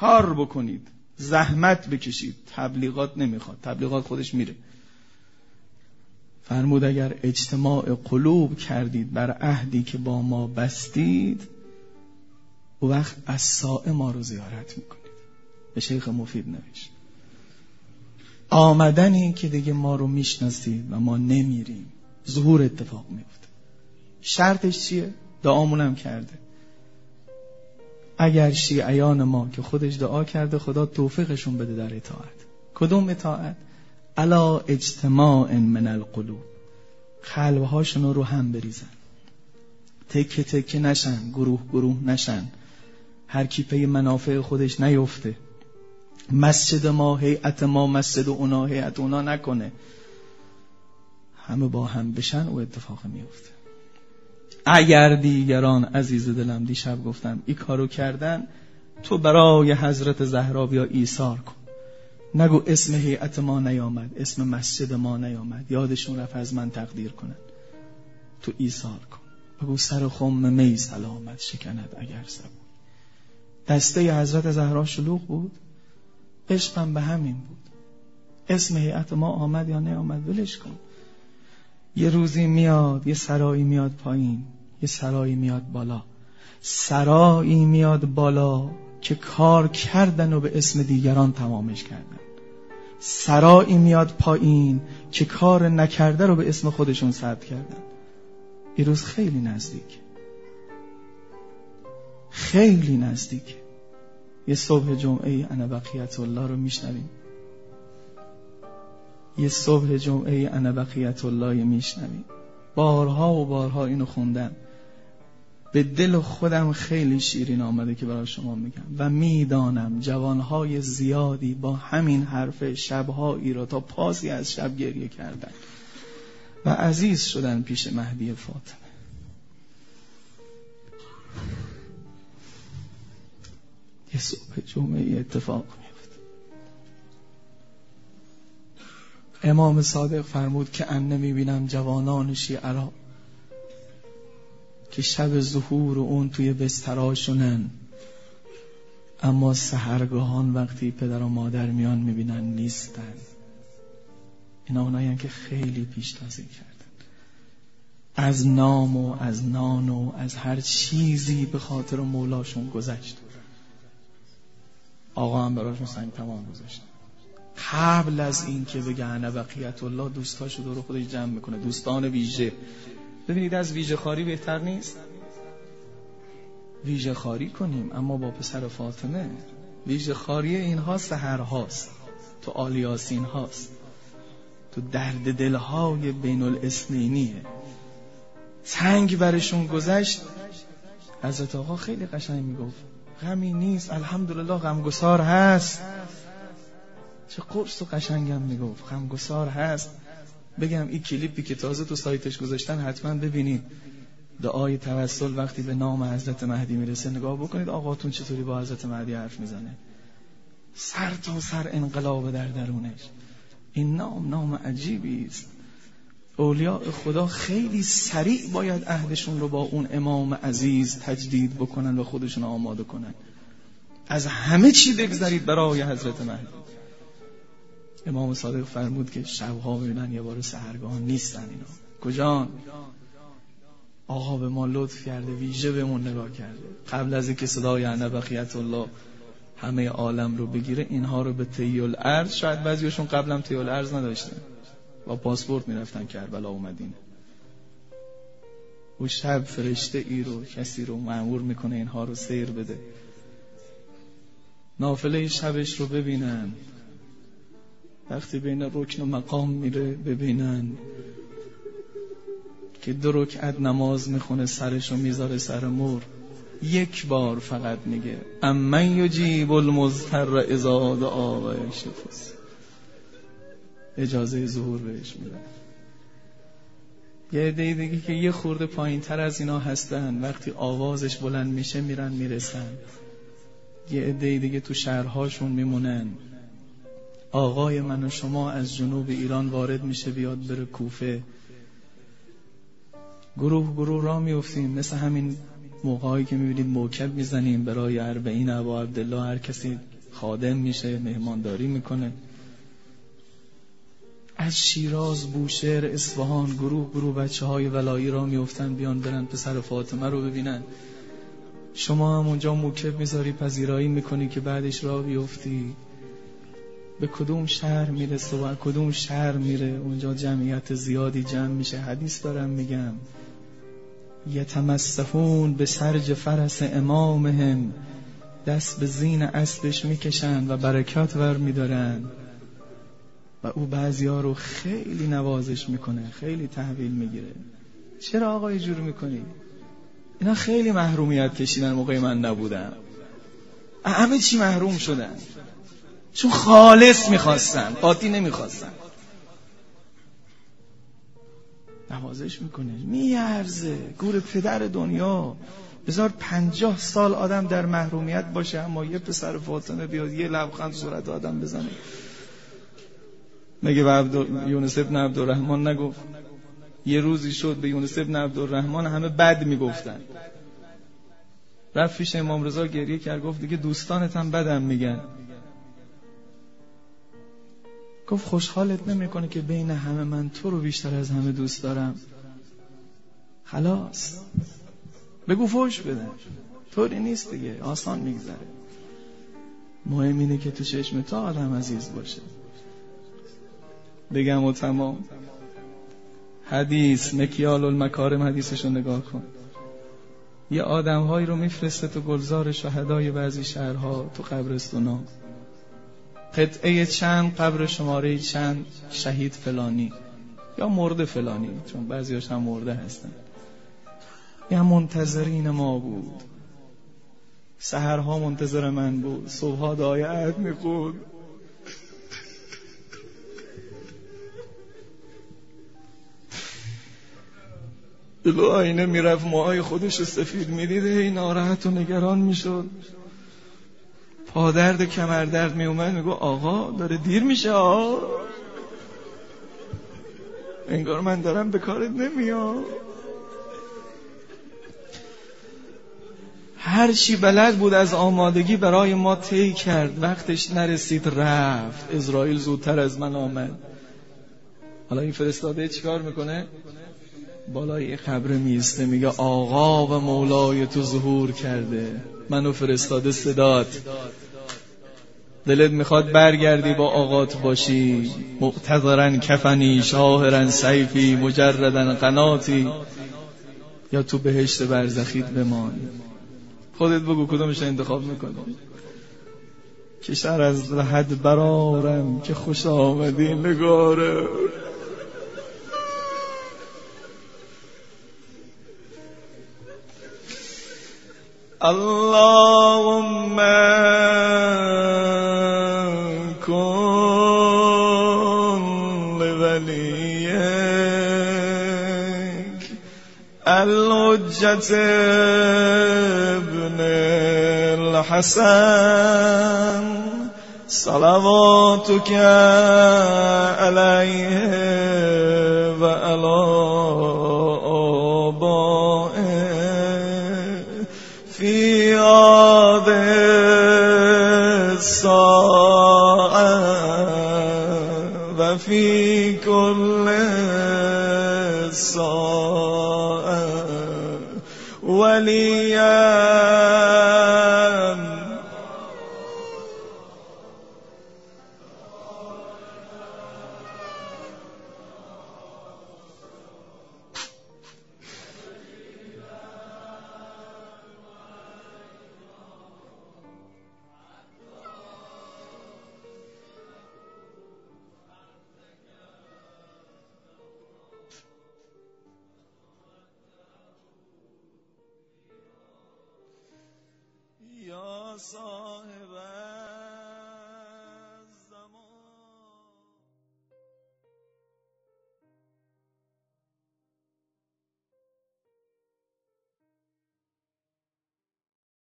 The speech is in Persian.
کار بکنید. زحمت بکشید. تبلیغات نمی‌خواد. تبلیغات خودش میره. فرمود اگر اجتماع قلوب کردید بر عهدی که با ما بستید او وقت از ما رو زیارت می‌کنید به شیخ مفید نوشت. آمدنی که دیگه ما رو می‌شناسید و ما نمیریم. ظهور اتفاق میفته شرطش چیه؟ دعامونم کرده. اگر شیعیان ما که خودش دعا کرده خدا توفیقشون بده در اطاعت. کدوم اطاعت؟ علا اجتماع من القلوب. قلبهاشون رو هم بریزن. تکه تکه نشن گروه گروه نشن. هر کی پی منافع خودش نیفته. مسجد ما هیئت ما مسجد اونا هیئت اونا نکنه. همه با هم بشن و اتفاق میفته اگر دیگران عزیز دلم دیشب گفتم این کارو کردن تو برای حضرت زهرا بیا ایثار کن. نگو اسم هیئت ما نیامد اسم مسجد ما نیامد. یادشون رفت از من تقدیر کنن. تو ایثار کن. بگو سر خم می سلامت شکند اگر سبود دسته حضرت زهرا شلوغ بود؟ عشقم به همین بود. اسم هیئت ما آمد یا نیامد؟ ولش کن. یه روزی میاد یه سرایی میاد پایین. یه سرایی میاد بالا. سرایی میاد بالا که کار کردن و به اسم دیگران تمامش کردن. سرایی میاد پایین که کار نکرده رو به اسم خودشون ثبت کردن. این روز خیلی نزدیک. خیلی نزدیک. یه صبح جمعه انا بقیت الله رو میشنویم. یه صبح جمعه انا بقیت الله میشنویم. بارها و بارها اینو خوندم. به دل خودم خیلی شیرین آمده که برای شما میگم. و می‌دانم جوانهای زیادی با همین حرف شبهایی را تا پاسی از شب گریه کردن. و عزیز شدن پیش مهدی فاطمه. یه صبح جمعه اتفاق میفته امام صادق فرمود که ان نمی‌بینم جوانان شیعه که شب ظهور اون توی بستراشونن. اما سهرگاهان وقتی پدر و مادر میان می‌بینن نیستن. اینا اونایی که خیلی پیشتازی کردن. از نام و از نان و از هر چیزی به خاطر مولاشون گذشت. آقا هم براشون سنگ تمام گذاشت. قبل از این که بگه انا بقیت الله دوستاشو دور خودش جمع می‌کنه. دوستان ویژه. ببینید از ویژه خاری بهتر نیست؟ ویژه خاری کنیم اما با پسر فاطمه. ویژه خاری اینها سهر هاست. تو آلیاسین هاست. تو درد دلهای بین الاسنینیه تنگ برشون گذشت. حضرت آقا خیلی قشنگ می‌گفت. غمی نیست الحمدلله غمگسار هست. چه قرص و قشنگم می‌گفت. غمگسار هست. بگم این کلیپی که تازه تو سایتش گذاشتن حتما ببینید. دعای توسل وقتی به نام حضرت مهدی می‌رسه نگاه بکنید آقاتون چطوری با حضرت مهدی حرف می‌زنه. سر تا سر انقلاب در درونش. این نام نام عجیبی است. اولیاء خدا خیلی سریع باید عهدشون رو با اون امام عزیز تجدید بکنن و خودشون آماده کنن. از همه چی بگذارید برای حضرت مهدی. امام صادق فرمود که شبها ببینن یه بار سهرگاه نیستن اینا. کجان؟ آقا به ما لطف کرده ویژه بهمون نگاه کرده. قبل از اینکه صدای انا بقیت الله همه عالم رو بگیره اینها رو به تیول ارز شاید بعضیشون قبلا تیول ارز نداشتن. با پاسپورت می‌رفتن کربلا و مدینه. او شب فرشته ای رو کسی رو معمور می‌کنه اینها رو سیر بده. نافله شبش رو ببینن. وقتی بین رکن و مقام میره ببینن که دو رکعت نماز می‌خونه سرشو می‌ذاره سر مور یک بار فقط میگه امن یجیب المضطر اذا دعا و اجازه ظهور بهش میدن. یه عده دیگه که یه خورده پایین تر از اینا هستن وقتی آوازش بلند میشه میرن می‌رسن. یه عده دیگه تو شهرهاشون میمونن. آقای من و شما از جنوب ایران وارد میشه بیاد بره کوفه. گروه گروه را میفتیم مثل همین موقعی که می‌بینید موکب می‌زنیم برای اربعین ابا عبدالله. هر کسی خادم میشه مهمانداری می‌کنه. از شیراز بوشهر اصفهان گروه گروه بچه های ولایی را میفتن بیان برن پسر فاطمه رو ببینن. شما هم اونجا موکب می‌ذاری پذیرایی می‌کنی که بعدش را بیفتی. به کدوم شهر می‌رسه و کدوم شهر میره؟ اونجا جمعیت زیادی جمع میشه. حدیث دارم میگم. یتمسحون به سرج فرس امامهم. دست به زین اسبش می‌کشن و برکات ور میدارن. و او بعضی ها رو خیلی نوازش می‌کنه. خیلی تحویل می‌گیره. چرا آقا جور می‌کنی؟ اینا خیلی محرومیت کشیدن موقع من نبودم همه چی محروم شدن. چون خالص می‌خواستن قاطی نمی‌خواستن. نوازش می‌کنه میارزه. گور پدر دنیا. بذار پنجاه سال آدم در محرومیت باشه اما یه پسر فاطمه بیاد یه لبخند صورت آدم بزنه. مگه به. یونس ابن عبدالرحمن نگفت؟ یه روزی شد به یونس ابن عبدالرحمن همه بد می‌گفتن. رفت پیش امام رضا گریه کرد گفت دیگه دوستانت هم بدم میگن. گفت خوشحالت نمی‌کنه که بین همه من تو رو بیشتر از همه دوست دارم. خلاص. بگو فوش بده. طوری نیست دیگه. آسان میگذره. مهم اینه که تو چشم تو آدم عزیز باشه. بگم و تمام. حدیث مکیال المکارم حدیثشو نگاه کن. یه آدمهایی رو میفرسته تو گلزار شهدای بعضی شهرها تو قبرستونا. قطعه چند قبر شماره چند شهید فلانی یا مرد فلانی چون بعضیاش هم مرده هستن. یا منتظرین ما بود. سهرها منتظر من بود. صبحها عهد میخود جلو آینه می‌رفت موهای خودش سفید می‌دیده هی ناراحت و نگران می‌شد. پادرد کمردرد میومد میگو آقا داره دیر میشه آقا انگار من دارم به کارت نمیام. هر چی بلد بود از آمادگی برای ما طی کرد وقتش نرسید رفت. اسرائیل زودتر از من آمد. حالا این فرستاده چیکار می‌کنه؟ بالای قبر میسته میگه آقا و مولای تو ظهور کرده. منو فرستاده صدات. دلت می‌خواد برگردی با آقات باشی. مقتضرن کفنی شاهرن سیفی مجردن قناتی. یا تو بهشت برزخید بمان. خودت بگو کدومش انتخاب می‌کنی؟ که شر از لحد برارم که خوش آمدی نگاره. اللهم كن لوليك. الحجة ابن الحسن صلواتك عليه وعلى الحب في كل الصائم وليا صار